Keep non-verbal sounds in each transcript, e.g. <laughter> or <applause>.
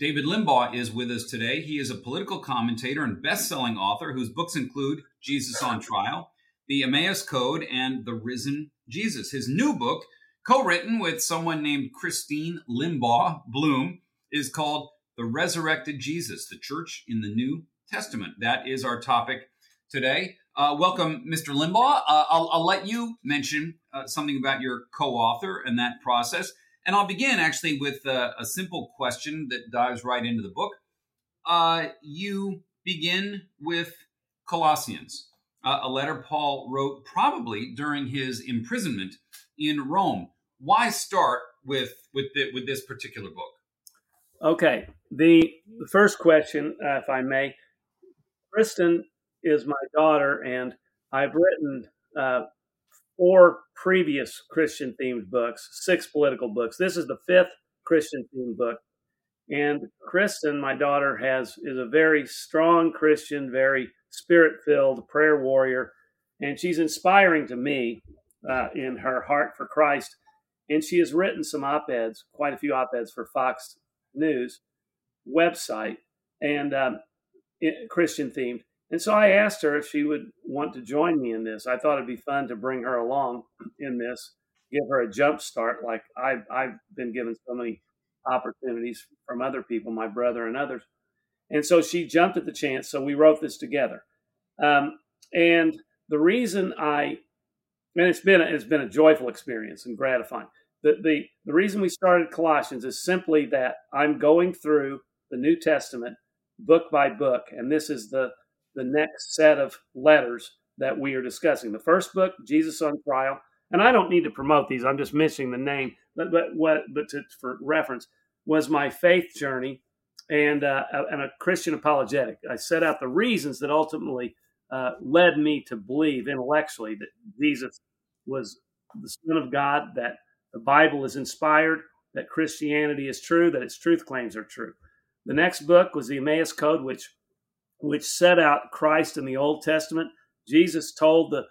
David Limbaugh is with us today. He is a political commentator and best selling author whose books include Jesus on Trial, The Emmaus Code, and The Risen Jesus. His new book, co-written with someone named Christine Limbaugh Bloom, is called The Resurrected Jesus, the Church in the New Testament. That is our topic today. Uh, welcome, Mr. Limbaugh. Uh, I'll, I'll, let you mention uh, something about your co-author and that process. And I'll begin actually with uh, a simple question that dives right into the book. Uh, you begin with Colossians, uh, a letter Paul wrote probably during his imprisonment in Rome why start with with the, with this particular book? Okay, the, the first question, uh, if I may, Christen is my daughter, and I've written uh, four previous Christian themed books, six political books. This is the fifth Christian themed book. And Christen, my daughter, has is a very strong Christian, very spirit filled prayer warrior, and she's inspiring to me uh, in her heart for Christ. And she has written some op eds, quite a few op eds for Fox News website and um, Christian themed. And so I asked her if she would want to join me in this. I thought it'd be fun to bring her along in this, give her a jump start like I've, I've been given so many opportunities from other people, my brother and others. And so she jumped at the chance. So we wrote this together. Um, and the reason I and it's been a, it's been a joyful experience and gratifying. The, the the reason we started Colossians is simply that I'm going through the New Testament book by book, and this is the the next set of letters that we are discussing. The first book, Jesus on Trial, and I don't need to promote these. I'm just mentioning the name, but but what but to, for reference was my faith journey and uh, and a Christian apologetic. I set out the reasons that ultimately uh, led me to believe intellectually that Jesus was the Son of God, that the Bible is inspired, that Christianity is true, that its truth claims are true. The next book was the Emmaus Code, which which set out Christ in the Old Testament. Jesus told the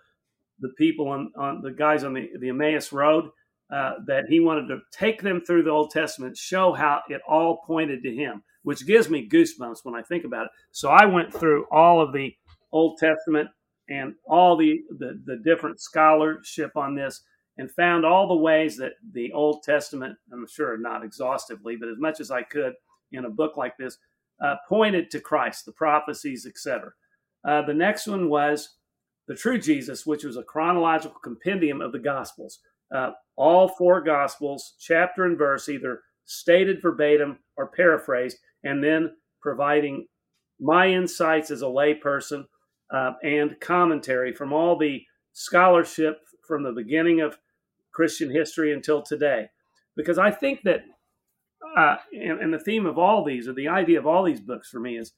the people on, on the guys on the, the Emmaus Road uh, that he wanted to take them through the Old Testament, show how it all pointed to him, which gives me goosebumps when I think about it. So I went through all of the Old Testament and all the, the, the different scholarship on this and found all the ways that the Old Testament, I'm sure not exhaustively, but as much as I could in a book like this, uh, pointed to Christ, the prophecies, etc. Uh, the next one was the True Jesus, which was a chronological compendium of the Gospels. Uh, all four Gospels, chapter and verse, either stated verbatim or paraphrased, and then providing my insights as a layperson uh, and commentary from all the scholarship from the beginning of Christian history until today. Because I think that, uh, and, and, the theme of all these, or the idea of all these books for me is,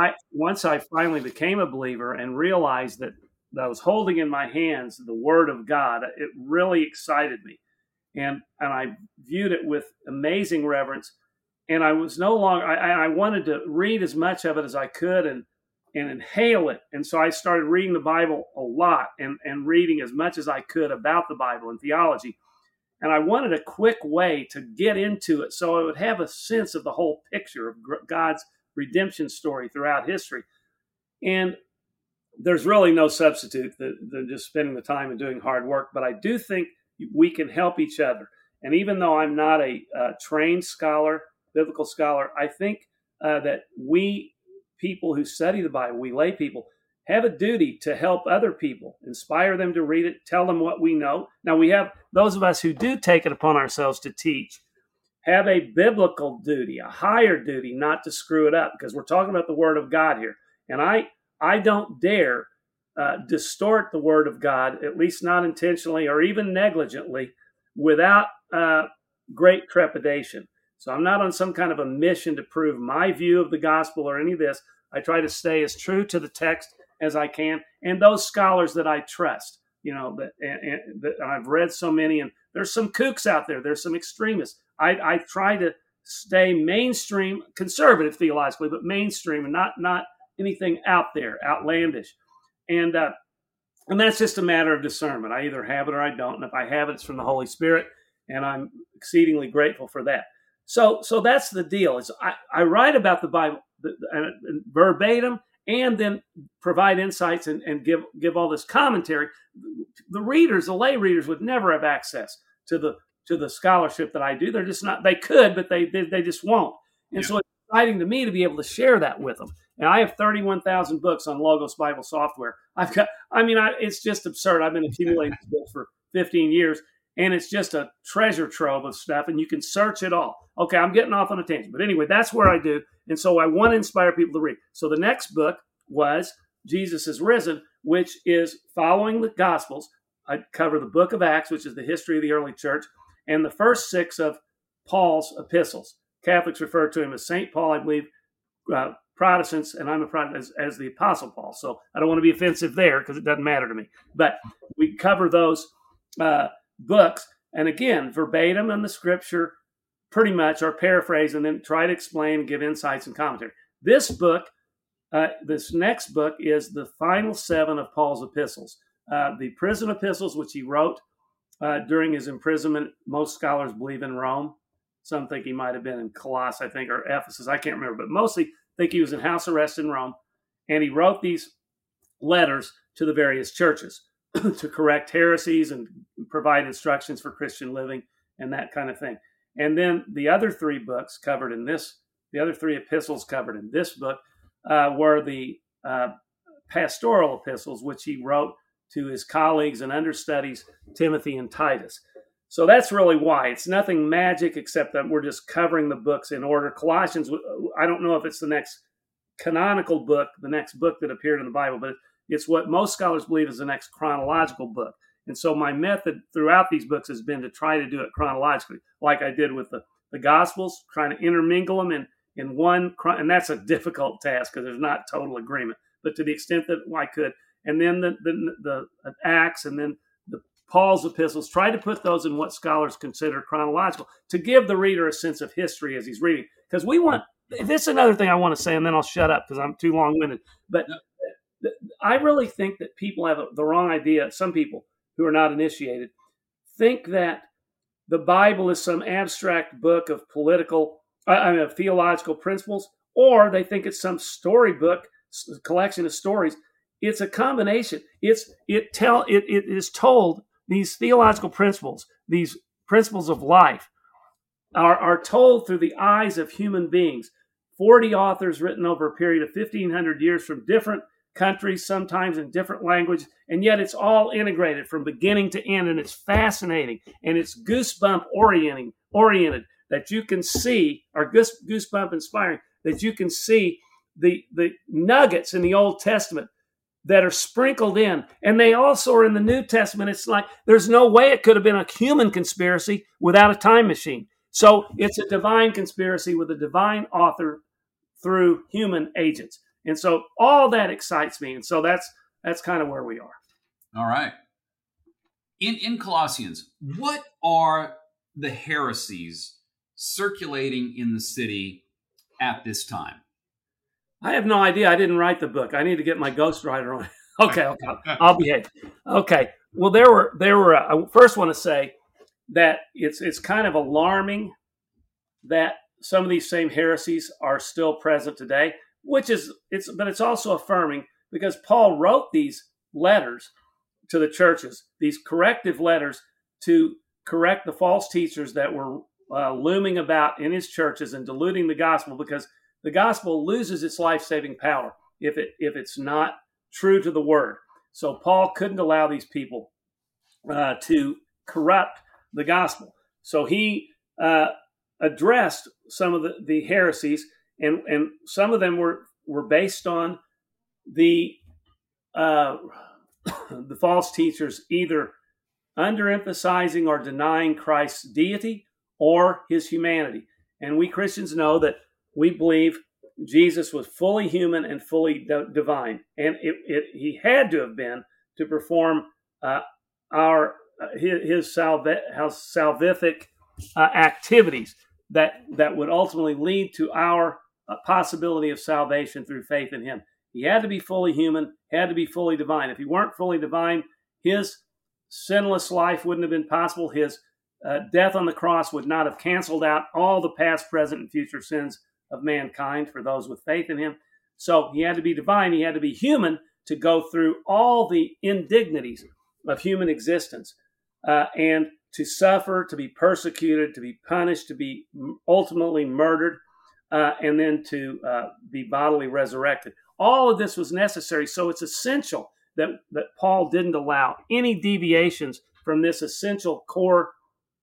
I once I finally became a believer and realized that, that I was holding in my hands the Word of God, it really excited me, and and I viewed it with amazing reverence. And I was no longer I, I wanted to read as much of it as I could and and inhale it. And so I started reading the Bible a lot and, and reading as much as I could about the Bible and theology. And I wanted a quick way to get into it so I would have a sense of the whole picture of God's redemption story throughout history. And there's really no substitute than just spending the time and doing hard work. But I do think we can help each other. And even though I'm not a, trained scholar, biblical scholar, I think uh, that we people who study the Bible, we lay people, have a duty to help other people, inspire them to read it, tell them what we know. Now, we have those of us who do take it upon ourselves to teach, have a biblical duty, a higher duty, not to screw it up, because we're talking about the Word of God here. And I, I don't dare uh, distort the Word of God, at least not intentionally or even negligently, without uh, great trepidation. So I'm not on some kind of a mission to prove my view of the gospel or any of this. I try to stay as true to the text as I can, and those scholars that I trust. You know that, and, and, that I've read so many, and there's some kooks out there. There's some extremists. I, I try to stay mainstream, conservative theologically, but mainstream, and not not anything out there, outlandish. And uh, and that's just a matter of discernment. I either have it or I don't. And if I have it, it's from the Holy Spirit, and I'm exceedingly grateful for that. So so that's the deal. Is I, I write about the Bible verbatim and then provide insights and, and give give all this commentary. The readers, the lay readers, would never have access to the to the scholarship that I do. They're just not. They could, but they they, they just won't. And yeah. so it's exciting to me to be able to share that with them. And I have thirty one thousand books on Logos Bible software. I've got. I mean, I, it's just absurd. I've been accumulating books for fifteen years, and it's just a treasure trove of stuff, and you can search it all. Okay, I'm getting off on a tangent, but anyway, that's where I do. And so I want to inspire people to read. So the next book was Jesus is Risen, which is following the Gospels. I cover the book of Acts, which is the history of the early church, and the first six of Paul's epistles. Catholics refer to him as St. Paul, I believe. Uh, Protestants, and I'm a Protestant as, as, the Apostle Paul. So I don't want to be offensive there because it doesn't matter to me. But we cover those uh, books, and again, verbatim in the scripture, pretty much, or paraphrase, and then try to explain give insights and commentary. This book, uh, this next book, is the final seven of Paul's epistles. Uh, the prison epistles, which he wrote uh, during his imprisonment, most scholars believe in Rome. Some think he might have been in Colossus, I think, or Ephesus. I can't remember, but mostly think he was in house arrest in Rome. And he wrote these letters to the various churches <coughs> to correct heresies and provide instructions for Christian living and that kind of thing. And then the other three books covered in this, the other three epistles covered in this book uh, were the uh, pastoral epistles, which he wrote to his colleagues and understudies, Timothy and Titus. So that's really why. It's nothing magic except that we're just covering the books in order. Colossians, I don't know if it's the next canonical book, the next book that appeared in the Bible, but it's what most scholars believe is the next chronological book. And so my method throughout these books has been to try to do it chronologically, like I did with the, the Gospels, trying to intermingle them in, in one, and that's a difficult task because there's not total agreement, but to the extent that I could. And then the, the, the Acts and then the Paul's epistles, try to put those in what scholars consider chronological to give the reader a sense of history as he's reading. Because we want, this is another thing I want to say, and then I'll shut up because I'm too long winded. But I really think that people have the wrong idea, some people, who are not initiated think that the Bible is some abstract book of political, uh, I mean, of theological principles, or they think it's some storybook collection of stories. It's a combination. It's it tell it, it is told these theological principles, these principles of life, are, are told through the eyes of human beings. 40 authors written over a period of 1500 years from different countries, sometimes in different languages, and yet it's all integrated from beginning to end, and it's fascinating and it's goosebump orienting oriented that you can see, or goose, goosebump inspiring that you can see the the nuggets in the Old Testament that are sprinkled in, and they also are in the New Testament. It's like there's no way it could have been a human conspiracy without a time machine. So it's a divine conspiracy with a divine author through human agents. And so all that excites me. And so that's that's kind of where we are. All right. In in Colossians, what are the heresies circulating in the city at this time? I have no idea. I didn't write the book. I need to get my ghostwriter on. <laughs> okay, okay, <laughs> I'll behave. Okay. Well, there were there were. Uh, I first want to say that it's it's kind of alarming that some of these same heresies are still present today which is it's but it's also affirming because Paul wrote these letters to the churches, these corrective letters to correct the false teachers that were uh, looming about in his churches and diluting the gospel because the gospel loses its life-saving power if it if it's not true to the word. So Paul couldn't allow these people uh, to corrupt the gospel. So he uh, addressed some of the, the heresies, and, and some of them were, were based on the uh, <coughs> the false teachers either underemphasizing or denying Christ's deity or his humanity. And we Christians know that we believe Jesus was fully human and fully divine, and it, it, he had to have been to perform uh, our uh, his, his salvific uh, activities that that would ultimately lead to our uh, possibility of salvation through faith in Him. He had to be fully human, had to be fully divine. If he weren't fully divine, his sinless life wouldn't have been possible. His uh, death on the cross would not have canceled out all the past, present, and future sins of mankind for those with faith in him. So he had to be divine, he had to be human to go through all the indignities of human existence uh, and to suffer, to be persecuted, to be punished, to be ultimately murdered, uh, and then to uh, be bodily resurrected. All of this was necessary. So it's essential that, that Paul didn't allow any deviations from this essential core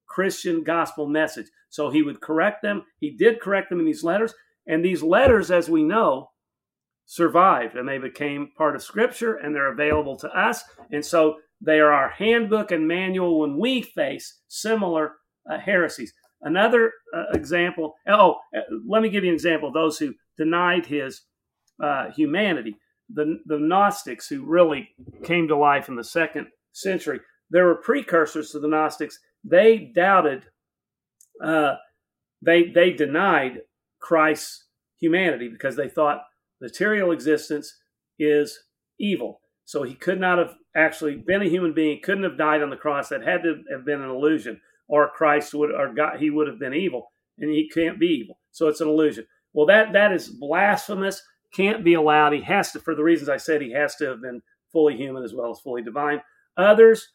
Christian gospel message. So he would correct them. He did correct them in these letters. And these letters, as we know, survived and they became part of Scripture and they're available to us. And so they are our handbook and manual when we face similar uh, heresies. Another uh, example, oh, uh, let me give you an example of those who denied his uh, humanity. The, the Gnostics, who really came to life in the second century, there were precursors to the Gnostics. They doubted, uh, they they denied Christ's humanity because they thought material existence is evil. So he could not have actually been a human being, couldn't have died on the cross. That had to have been an illusion, or Christ would, or God, he would have been evil, and he can't be evil. So it's an illusion. Well, that that is blasphemous can't be allowed. He has to, for the reasons I said, he has to have been fully human as well as fully divine. Others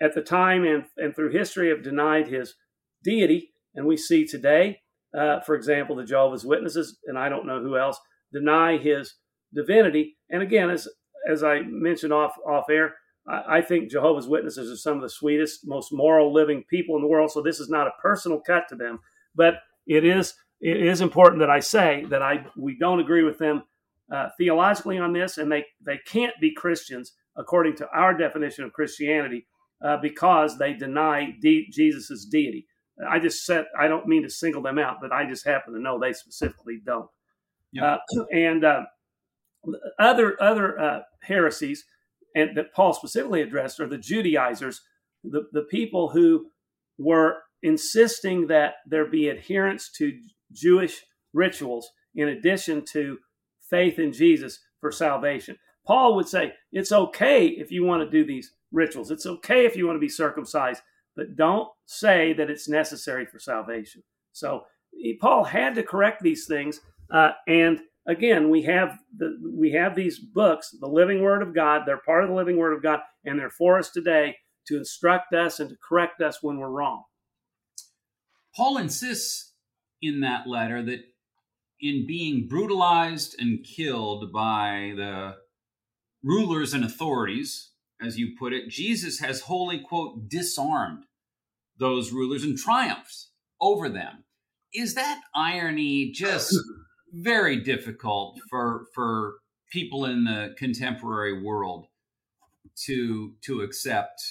at the time and, and through history have denied his deity. And we see today, uh, for example, the Jehovah's Witnesses, and I don't know who else, deny his divinity. And again, as, as I mentioned off, off air, I, I think Jehovah's Witnesses are some of the sweetest, most moral living people in the world. So this is not a personal cut to them, but it is it is important that I say that I we don't agree with them uh, theologically on this, and they they can't be Christians according to our definition of Christianity uh, because they deny de- Jesus's deity. I just said I don't mean to single them out, but I just happen to know they specifically don't. Uh, and uh, other other uh, heresies, and that Paul specifically addressed, are the Judaizers, the the people who were insisting that there be adherence to Jewish rituals in addition to faith in Jesus for salvation. Paul would say it's okay if you want to do these rituals, it's okay if you want to be circumcised, but don't say that it's necessary for salvation. So Paul had to correct these things, uh, and again, we have the we have these books, the living Word of God. They're part of the living Word of God, and they're for us today to instruct us and to correct us when we're wrong. Paul insists in that letter that in being brutalized and killed by the rulers and authorities, as you put it, Jesus has wholly, quote, disarmed those rulers and triumphs over them. Is that irony just <laughs> very difficult for for people in the contemporary world to to accept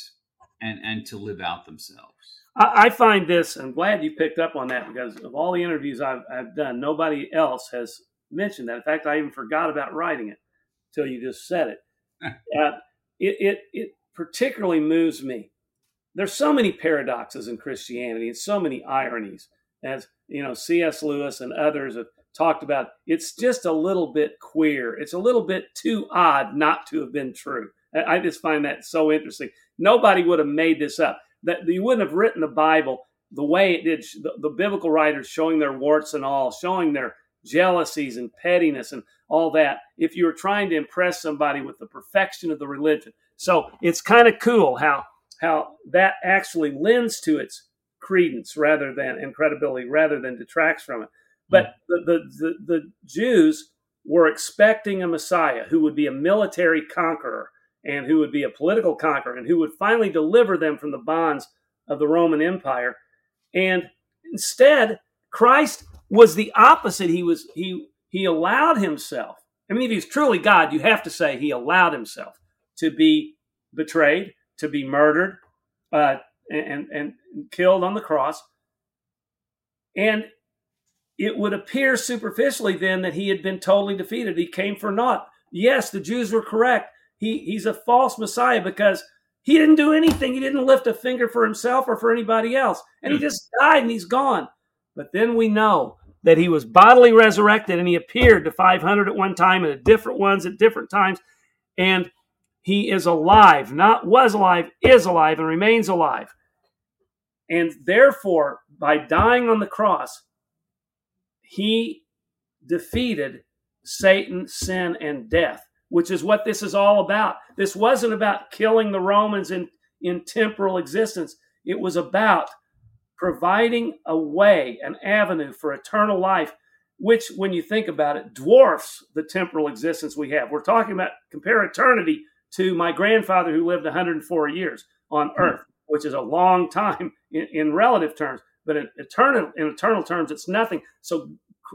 and and to live out themselves? I, find this, I'm glad you picked up on that because of all the interviews I've, I've done, nobody else has mentioned that. In fact, I even forgot about writing it until you just said it. <laughs> uh, it, it, it particularly moves me. There's so many paradoxes in Christianity and so many ironies, as you know, C.S. Lewis and others have talked about. It's just a little bit queer. It's a little bit too odd not to have been true. I just find that so interesting. Nobody would have made this up that you wouldn't have written the Bible the way it did. The, the biblical writers showing their warts and all, showing their jealousies and pettiness and all that if you were trying to impress somebody with the perfection of the religion. So it's kind of cool how how that actually lends to its credence rather than and credibility rather than detracts from it. But the, the, the, the Jews were expecting a Messiah who would be a military conqueror and who would be a political conqueror and who would finally deliver them from the bonds of the Roman Empire. And instead, Christ was the opposite. He was he he allowed himself. I mean, if he's truly God, you have to say he allowed himself to be betrayed, to be murdered, uh, and and killed on the cross. And it would appear superficially then that he had been totally defeated. He came for naught. Yes, the Jews were correct. He he's a false Messiah because he didn't do anything. He didn't lift a finger for himself or for anybody else. And he hmm. just died and he's gone. But then we know that he was bodily resurrected and he appeared to 500 at one time and at different ones at different times. And he is alive, not was alive, is alive, and remains alive. And therefore, by dying on the cross, he defeated Satan, sin, and death, which is what this is all about. This wasn't about killing the Romans in, in temporal existence, it was about providing a way, an avenue for eternal life, which, when you think about it, dwarfs the temporal existence we have. We're talking about compare eternity to my grandfather who lived 104 years on hmm. earth, which is a long time in, in relative terms. But in eternal, in eternal terms, it's nothing. So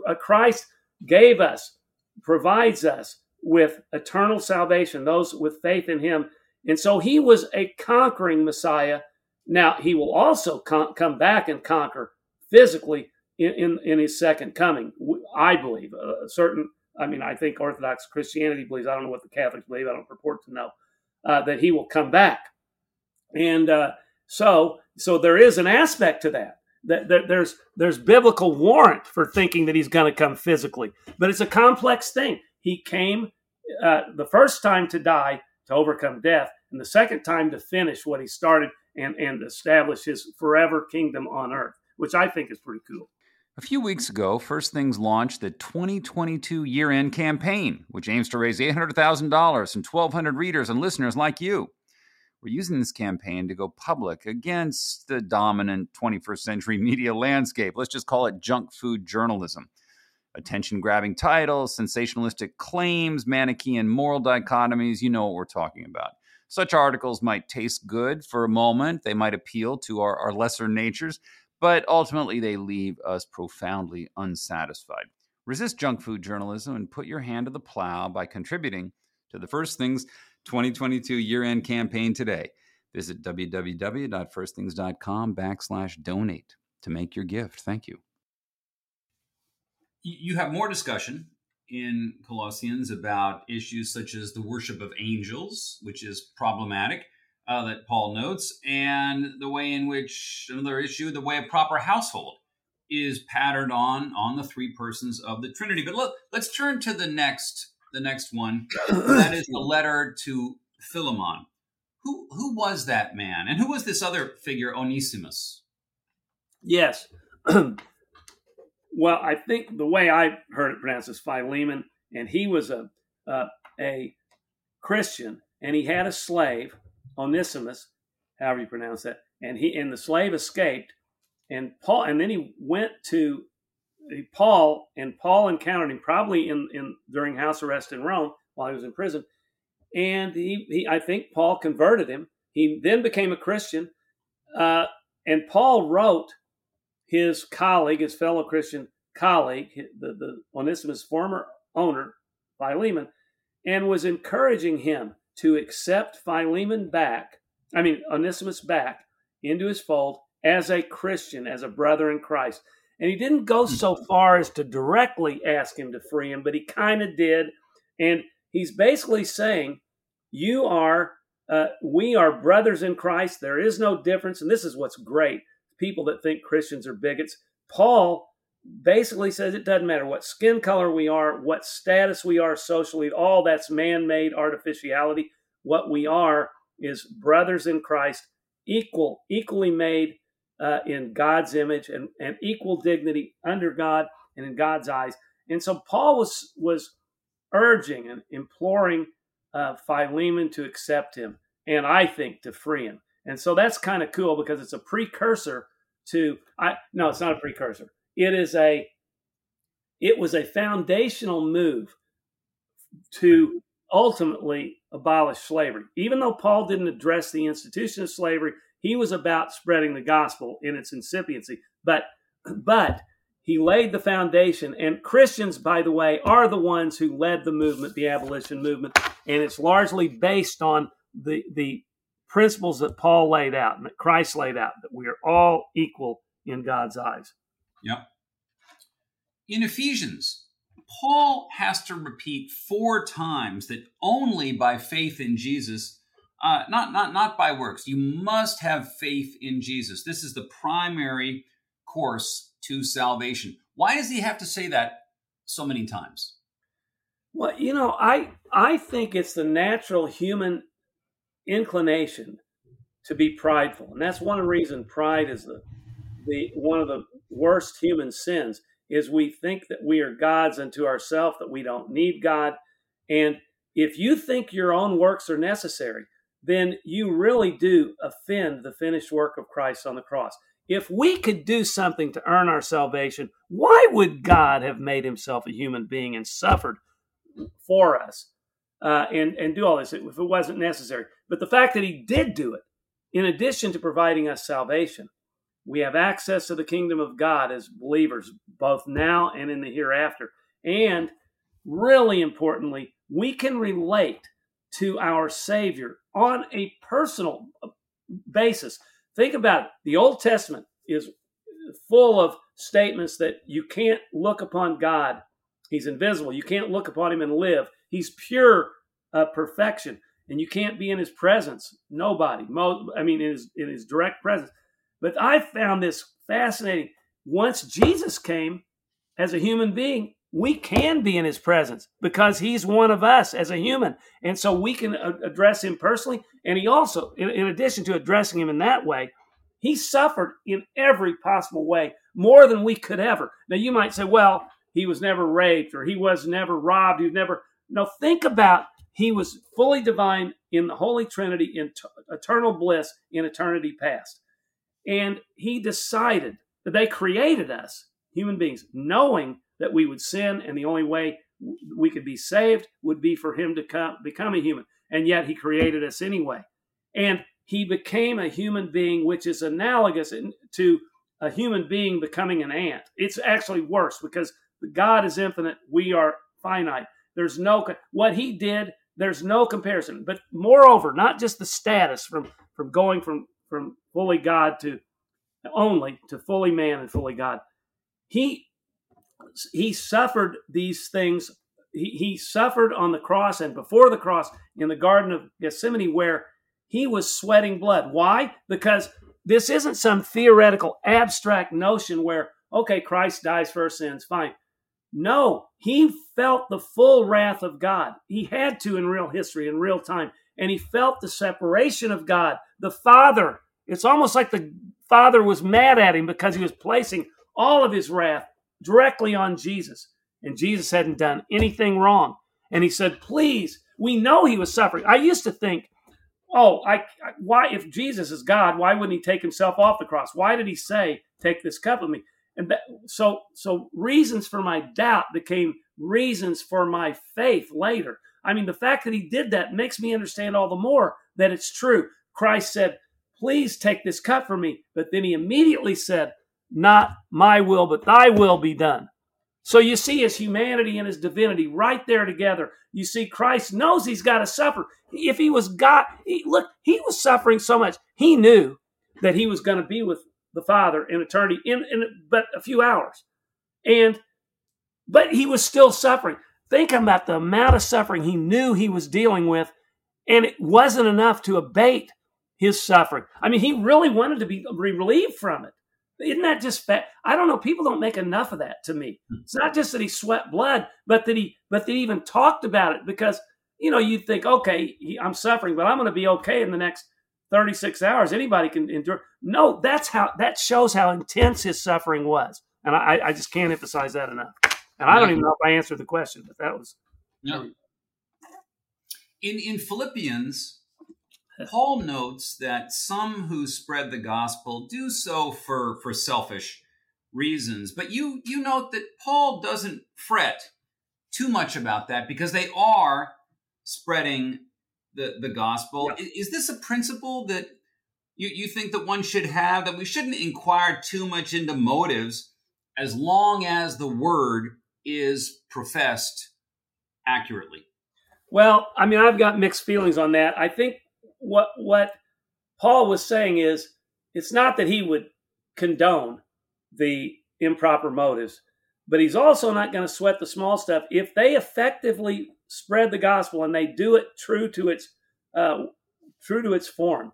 uh, Christ gave us, provides us with eternal salvation, those with faith in him. And so he was a conquering Messiah now, he will also con- come back and conquer physically in, in, in his second coming, I believe. A certain, I mean, I think Orthodox Christianity believes, I don't know what the Catholics believe, I don't purport to know, uh, that he will come back. And uh, so, so there is an aspect to that. There's there's biblical warrant for thinking that he's going to come physically, but it's a complex thing. He came uh, the first time to die to overcome death, and the second time to finish what he started and, and establish his forever kingdom on earth, which I think is pretty cool. A few weeks ago, First Things launched the 2022 year end campaign, which aims to raise $800,000 from 1,200 readers and listeners like you. We're using this campaign to go public against the dominant 21st century <laughs> media landscape. Let's just call it junk food journalism. Attention grabbing titles, sensationalistic claims, Manichaean moral dichotomies, you know what we're talking about. Such articles might taste good for a moment, they might appeal to our, our lesser natures, but ultimately they leave us profoundly unsatisfied. Resist junk food journalism and put your hand to the plow by contributing to the First Things 2022 year end campaign today. Visit www.firstthings.com backslash donate to make your gift. Thank you. You have more discussion in Colossians about issues such as the worship of angels, which is problematic, uh, that Paul notes, and the way in which another issue, the way a proper household is patterned on on the three persons of the Trinity. But look, let's turn to the next the next one. that is the letter to Philemon. Who who was that man, and who was this other figure, Onesimus? Yes. <clears throat> Well, I think the way I heard it pronounced is Philemon, and he was a uh, a Christian, and he had a slave, Onesimus, however you pronounce that, and he and the slave escaped, and Paul, and then he went to Paul, and Paul encountered him probably in in during house arrest in Rome while he was in prison, and he, he I think Paul converted him. He then became a Christian, uh, and Paul wrote his colleague, his fellow Christian colleague, the, the Onesimus' former owner, Philemon, and was encouraging him to accept Philemon back, I mean, Onesimus back into his fold as a Christian, as a brother in Christ. And he didn't go so far as to directly ask him to free him, but he kind of did. And he's basically saying, You are, uh, we are brothers in Christ. There is no difference. And this is what's great people that think Christians are bigots. Paul basically says it doesn't matter what skin color we are, what status we are socially, all that's man made artificiality. What we are is brothers in Christ, equal, equally made uh, in God's image and, and equal dignity under God and in God's eyes. And so Paul was, was urging and imploring uh, Philemon to accept him, and I think to free him. And so that's kind of cool because it's a precursor to I no, it's not a precursor. It is a it was a foundational move to ultimately abolish slavery. Even though Paul didn't address the institution of slavery, he was about spreading the gospel in its incipiency. But but he laid the foundation and Christians by the way are the ones who led the movement, the abolition movement, and it's largely based on the the principles that Paul laid out and that Christ laid out that we are all equal in God's eyes. Yep. In Ephesians, Paul has to repeat four times that only by faith in Jesus, uh, not not not by works. You must have faith in Jesus. This is the primary course to salvation. Why does he have to say that so many times? Well, you know, I I think it's the natural human inclination to be prideful, and that's one reason pride is the the one of the worst human sins is we think that we are gods unto ourselves, that we don't need God. And if you think your own works are necessary, then you really do offend the finished work of Christ on the cross. If we could do something to earn our salvation, why would God have made himself a human being and suffered for us uh, and, and do all this if it wasn't necessary? But the fact that he did do it, in addition to providing us salvation, we have access to the kingdom of God as believers, both now and in the hereafter. And really importantly, we can relate to our Savior on a personal uh, basis. Think about it. The Old Testament is full of statements that you can't look upon God. He's invisible. You can't look upon him and live. He's pure uh, perfection, and you can't be in his presence. Nobody. Mo- I mean, in his in his direct presence. But I found this fascinating. Once Jesus came as a human being, we can be in his presence because he's one of us as a human. And so we can uh, address him personally. And he also, in, in addition to addressing him in that way, he suffered in every possible way more than we could ever. Now, you might say, well, he was never raped or he was never robbed. He was never. No, think about he was fully divine in the Holy Trinity in t- eternal bliss in eternity past. And he decided that they created us, human beings, knowing that we would sin, and the only way we could be saved would be for him to come, become a human. And yet he created us anyway. And he became a human being, which is analogous to a human being becoming an ant. It's actually worse because God is infinite, we are finite. There's no what he did. There's no comparison. But moreover, not just the status from from going from from fully God to only to fully man and fully God. He he suffered these things. He, he suffered on the cross and before the cross in the Garden of Gethsemane, where he was sweating blood. Why? Because this isn't some theoretical abstract notion where, okay, Christ dies for our sins, fine. No, he felt the full wrath of God. He had to in real history, in real time. And he felt the separation of God, the Father. It's almost like the Father was mad at him because he was placing all of his wrath directly on Jesus. And Jesus hadn't done anything wrong. And he said, Please, we know he was suffering. I used to think, oh, I, why, if Jesus is God, why wouldn't he take himself off the cross? Why did he say, Take this cup of me? And that, so, so reasons for my doubt became reasons for my faith later. I mean, the fact that he did that makes me understand all the more that it's true. Christ said, Please take this cup from me. But then he immediately said, Not my will, but thy will be done. So you see his humanity and his divinity right there together. You see, Christ knows he's got to suffer. If he was God, he, look, he was suffering so much. He knew that he was going to be with the Father in eternity in, in but a few hours. And but he was still suffering. Think about the amount of suffering he knew he was dealing with, and it wasn't enough to abate his suffering. I mean, he really wanted to be relieved from it. Isn't that just fat? I don't know. People don't make enough of that to me. Hmm. It's not just that he sweat blood, but that he, but that he even talked about it because, you know, you think, okay, I'm suffering, but I'm going to be okay in the next 36 hours. Anybody can endure. No, that's how, that shows how intense his suffering was. And I, I just can't emphasize that enough. And I don't even know if I answered the question, but that was. No. In, in Philippians, Paul notes that some who spread the gospel do so for, for selfish reasons, but you, you note that Paul doesn't fret too much about that because they are spreading the, the gospel. Yeah. Is this a principle that you, you think that one should have, that we shouldn't inquire too much into motives as long as the word is professed accurately? Well, I mean, I've got mixed feelings on that. I think what what Paul was saying is it's not that he would condone the improper motives, but he's also not going to sweat the small stuff if they effectively spread the gospel and they do it true to its uh, true to its form.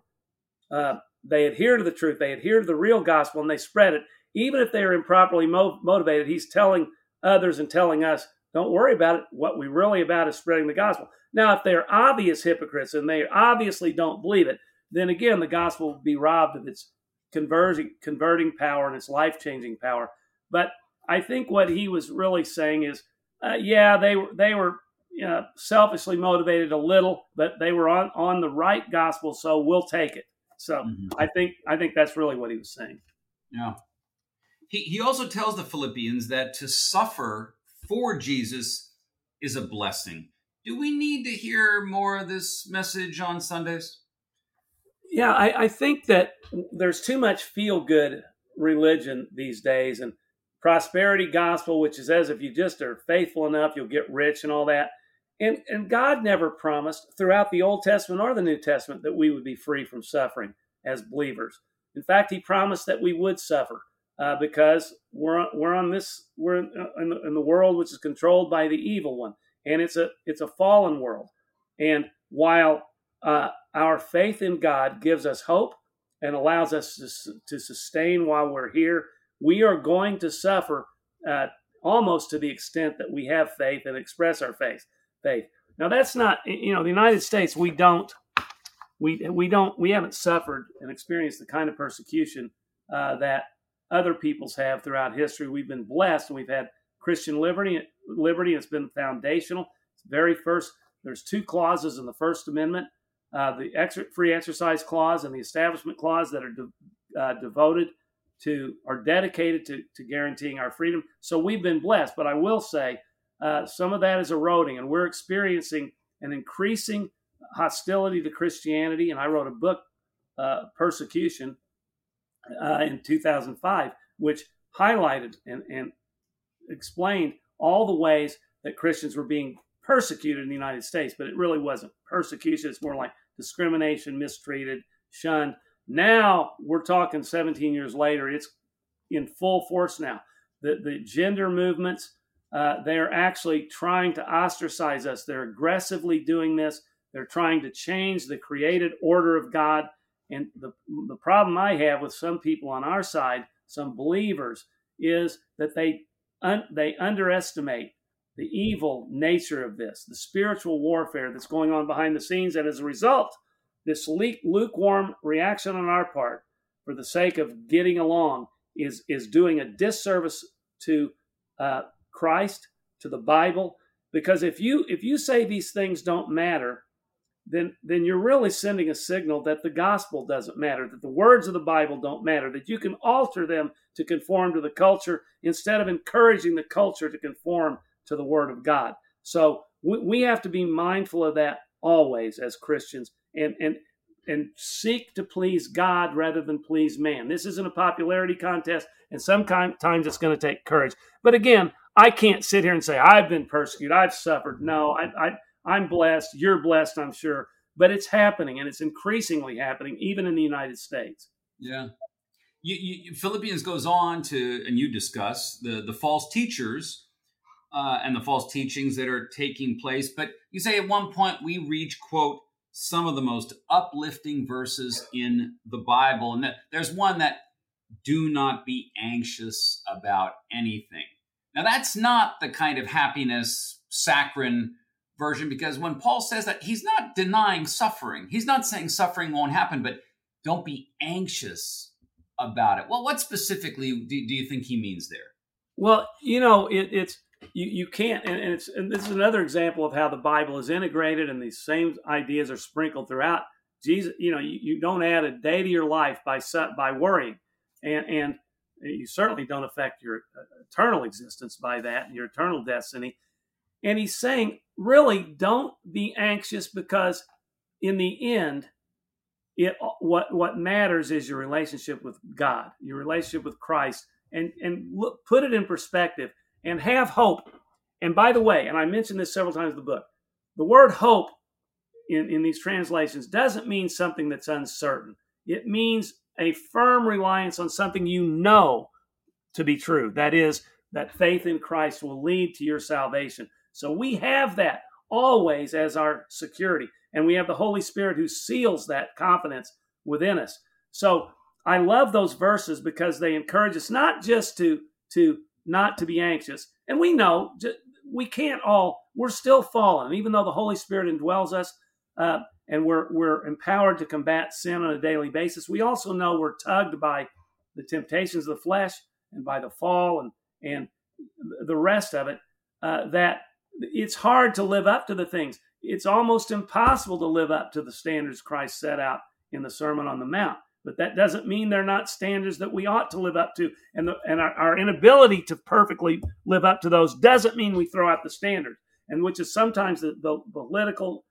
Uh, they adhere to the truth. They adhere to the real gospel and they spread it. Even if they are improperly mo- motivated, he's telling others and telling us, don't worry about it. What we really about is spreading the gospel. Now, if they're obvious hypocrites and they obviously don't believe it, then again, the gospel will be robbed of its converting, converting power and its life changing power. But I think what he was really saying is, uh, yeah, they were they were you know, selfishly motivated a little, but they were on on the right gospel, so we'll take it. So mm-hmm. I think I think that's really what he was saying. Yeah. He he also tells the Philippians that to suffer for Jesus is a blessing. Do we need to hear more of this message on Sundays? Yeah, I, I think that there's too much feel good religion these days and prosperity gospel, which is as if you just are faithful enough, you'll get rich and all that. And, and God never promised throughout the Old Testament or the New Testament that we would be free from suffering as believers. In fact, He promised that we would suffer uh, because we're we're on this we're in, the, in the world which is controlled by the evil one, and it's a it's a fallen world. And while uh, our faith in God gives us hope and allows us to, to sustain while we're here we are going to suffer uh, almost to the extent that we have faith and express our faith. Faith. Now that's not, you know, the United States. We don't, we we don't, we haven't suffered and experienced the kind of persecution uh, that other peoples have throughout history. We've been blessed, and we've had Christian liberty. Liberty has been foundational. It's very first. There's two clauses in the First Amendment: uh, the ex- free exercise clause and the Establishment clause that are de- uh, devoted to are dedicated to, to guaranteeing our freedom. So we've been blessed. But I will say uh, some of that is eroding, and we're experiencing an increasing hostility to Christianity. And I wrote a book, uh, Persecution, uh, in 2005, which highlighted and, and explained all the ways that Christians were being persecuted in the United States, but it really wasn't persecution. It's more like discrimination, mistreated, shunned. Now we're talking 17 years later, it's in full force now. The, the gender movements, uh, they're actually trying to ostracize us. They're aggressively doing this. They're trying to change the created order of God. And the, the problem I have with some people on our side, some believers, is that they, un, they underestimate the evil nature of this, the spiritual warfare that's going on behind the scenes. And as a result, this lukewarm reaction on our part for the sake of getting along is, is doing a disservice to uh, Christ, to the Bible. Because if you if you say these things don't matter, then then you're really sending a signal that the gospel doesn't matter, that the words of the Bible don't matter, that you can alter them to conform to the culture instead of encouraging the culture to conform to the Word of God. So we, we have to be mindful of that always as Christians and and and seek to please God rather than please man. This isn't a popularity contest, and sometimes it's going to take courage. But again, I can't sit here and say I've been persecuted, I've suffered. No, I, I I'm blessed. You're blessed, I'm sure. But it's happening, and it's increasingly happening, even in the United States. Yeah. You, you, Philippians goes on to, and you discuss the the false teachers uh, and the false teachings that are taking place. But you say at one point we reach quote some of the most uplifting verses in the Bible. And there's one that do not be anxious about anything. Now, that's not the kind of happiness saccharine version because when Paul says that, he's not denying suffering. He's not saying suffering won't happen, but don't be anxious about it. Well, what specifically do, do you think he means there? Well, you know, it, it's you, you can't and, and, it's and this is another example of how the bible is integrated and these same ideas are sprinkled throughout jesus you know you, you don't add a day to your life by by worrying and and you certainly don't affect your uh, eternal existence by that and your eternal destiny And he's saying, really, don't be anxious because in the end, it what what matters is your relationship with God, your relationship with Christ, and and look, put it in perspective and have hope. And by the way, and I mentioned this several times in the book, the word hope in, in these translations doesn't mean something that's uncertain. It means a firm reliance on something you know to be true. That is, that faith in Christ will lead to your salvation. So we have that always as our security. And we have the Holy Spirit who seals that confidence within us. So I love those verses because they encourage us not just to, to not to be anxious. And we know we can't all, we're still fallen, even though the Holy Spirit indwells us. Uh, and we're we're empowered to combat sin on a daily basis. We also know we're tugged by the temptations of the flesh and by the fall and and the rest of it. Uh, that it's hard to live up to the things. It's almost impossible to live up to the standards Christ set out in the Sermon on the Mount. But that doesn't mean they're not standards that we ought to live up to. And, the, and our, our inability to perfectly live up to those doesn't mean we throw out the standards. And which is sometimes the, the political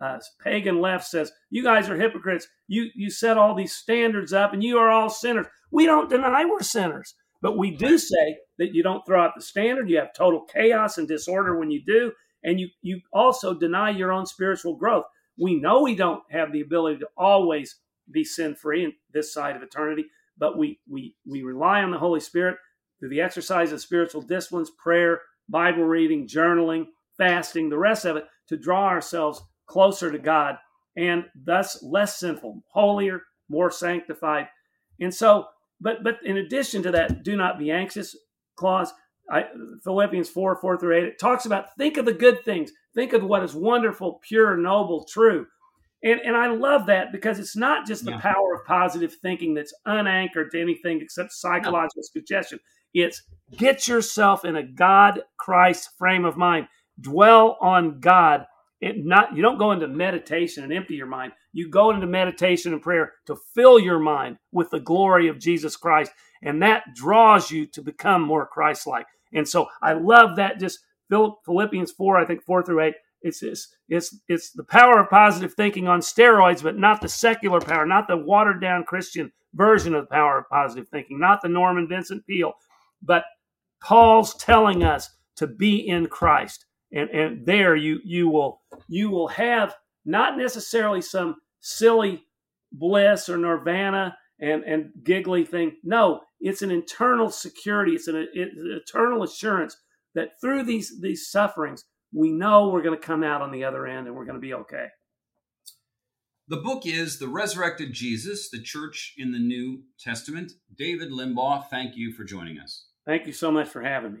uh, pagan left says, You guys are hypocrites. You, you set all these standards up and you are all sinners. We don't deny we're sinners, but we do say that you don't throw out the standard. You have total chaos and disorder when you do. And you, you also deny your own spiritual growth. We know we don't have the ability to always be sin free in this side of eternity, but we, we, we rely on the Holy Spirit through the exercise of spiritual disciplines, prayer, Bible reading, journaling, fasting, the rest of it to draw ourselves closer to God and thus less sinful, holier, more sanctified. And so, but but in addition to that, do not be anxious clause. I, Philippians 4, 4 through 8, it talks about think of the good things, think of what is wonderful, pure, noble, true. And, and I love that because it's not just the yeah. power of positive thinking that's unanchored to anything except psychological no. suggestion. It's get yourself in a God Christ frame of mind. Dwell on God it not you don't go into meditation and empty your mind. You go into meditation and prayer to fill your mind with the glory of jesus christ and that draws you to become more christ-like. And so i love that just philippians 4 i think 4 through 8 it's, it's it's it's the power of positive thinking on steroids but not the secular power not the watered down christian version of the power of positive thinking not the norman vincent peale but paul's telling us to be in christ and and there you you will you will have not necessarily some silly bliss or nirvana and and giggly thing no it's an internal security it's an, it's an eternal assurance that through these these sufferings we know we're going to come out on the other end and we're going to be okay the book is The Resurrected Jesus, the Church in the New Testament. David Limbaugh, thank you for joining us. Thank you so much for having me.